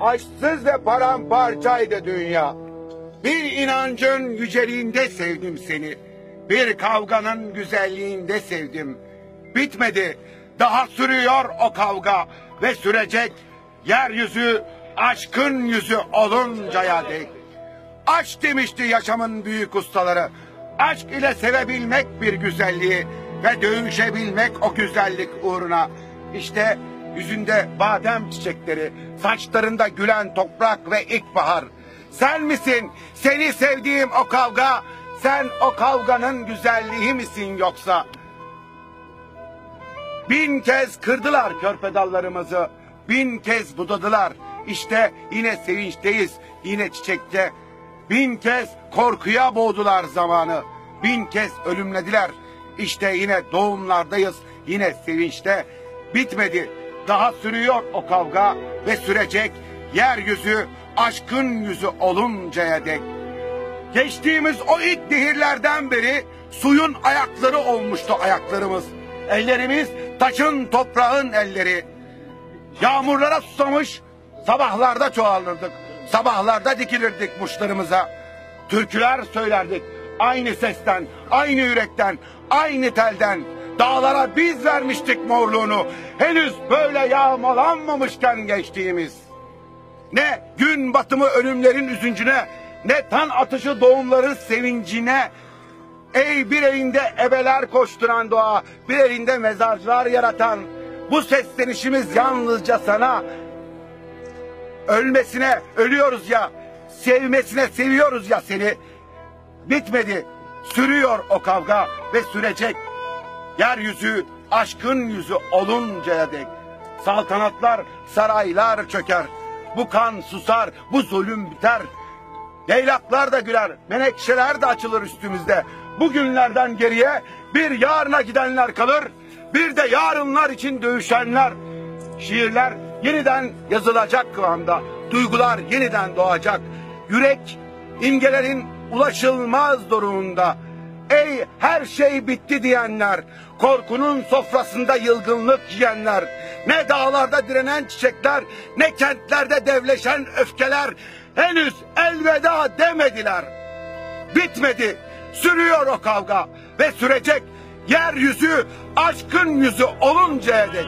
Aşksız ve paramparçaydı dünya. Bir inancın yüceliğinde sevdim seni. Bir kavganın güzelliğinde sevdim. Bitmedi. Daha sürüyor o kavga ve sürecek. Yeryüzü aşkın yüzü oluncaya dek. Aşk demişti yaşamın büyük ustaları. Aşk ile sevebilmek bir güzelliği ve dövüşebilmek o güzellik uğruna. İşte yüzünde badem çiçekleri, saçlarında gülen toprak ve ilkbahar. Sen misin seni sevdiğim o kavga? Sen o kavganın güzelliği misin yoksa? Bin kez kırdılar körpe dallarımızı. Bin kez budadılar. İşte yine sevinçteyiz. Yine çiçekte. Bin kez korkuya boğdular zamanı. Bin kez ölümlediler. İşte yine doğumlardayız. Yine sevinçte. Bitmedi. Daha sürüyor o kavga ve sürecek. Yeryüzü aşkın yüzü oluncaya dek. Geçtiğimiz o ilk nehirlerden beri suyun ayakları olmuştu ayaklarımız. Ellerimiz taşın toprağın elleri. Yağmurlara susamış sabahlarda çoğalırdık. Sabahlarda dikilirdik muşlarımıza. Türküler söylerdik. Aynı sesten, aynı yürekten, aynı telden. Dağlara biz vermiştik morluğunu. Henüz böyle yağmalanmamışken geçtiğimiz. Ne gün batımı ölümlerin üzüncüne, ne tan atışı doğumların sevincine. Ey bir elinde ebeler koşturan doğa, bir elinde mezarcılar yaratan. Bu seslenişimiz yalnızca sana. Ölmesine ölüyoruz ya, sevmesine seviyoruz ya seni. Bitmedi, sürüyor o kavga ve sürecek. Yeryüzü aşkın yüzü oluncaya dek. Saltanatlar, saraylar çöker. Bu kan susar, bu zulüm biter. Leylaklar da güler, menekşeler de açılır üstümüzde. Bugünlerden geriye bir yarına gidenler kalır. Bir de yarınlar için dövüşenler. Şiirler yeniden yazılacak kıvamda. Duygular yeniden doğacak. Yürek imgelerin ulaşılmaz doruğunda. Ey her şey bitti diyenler, korkunun sofrasında yılgınlık yiyenler, ne dağlarda direnen çiçekler, ne kentlerde devleşen öfkeler, henüz elveda demediler. Bitmedi, sürüyor o kavga ve sürecek yeryüzü aşkın yüzü oluncaya dek.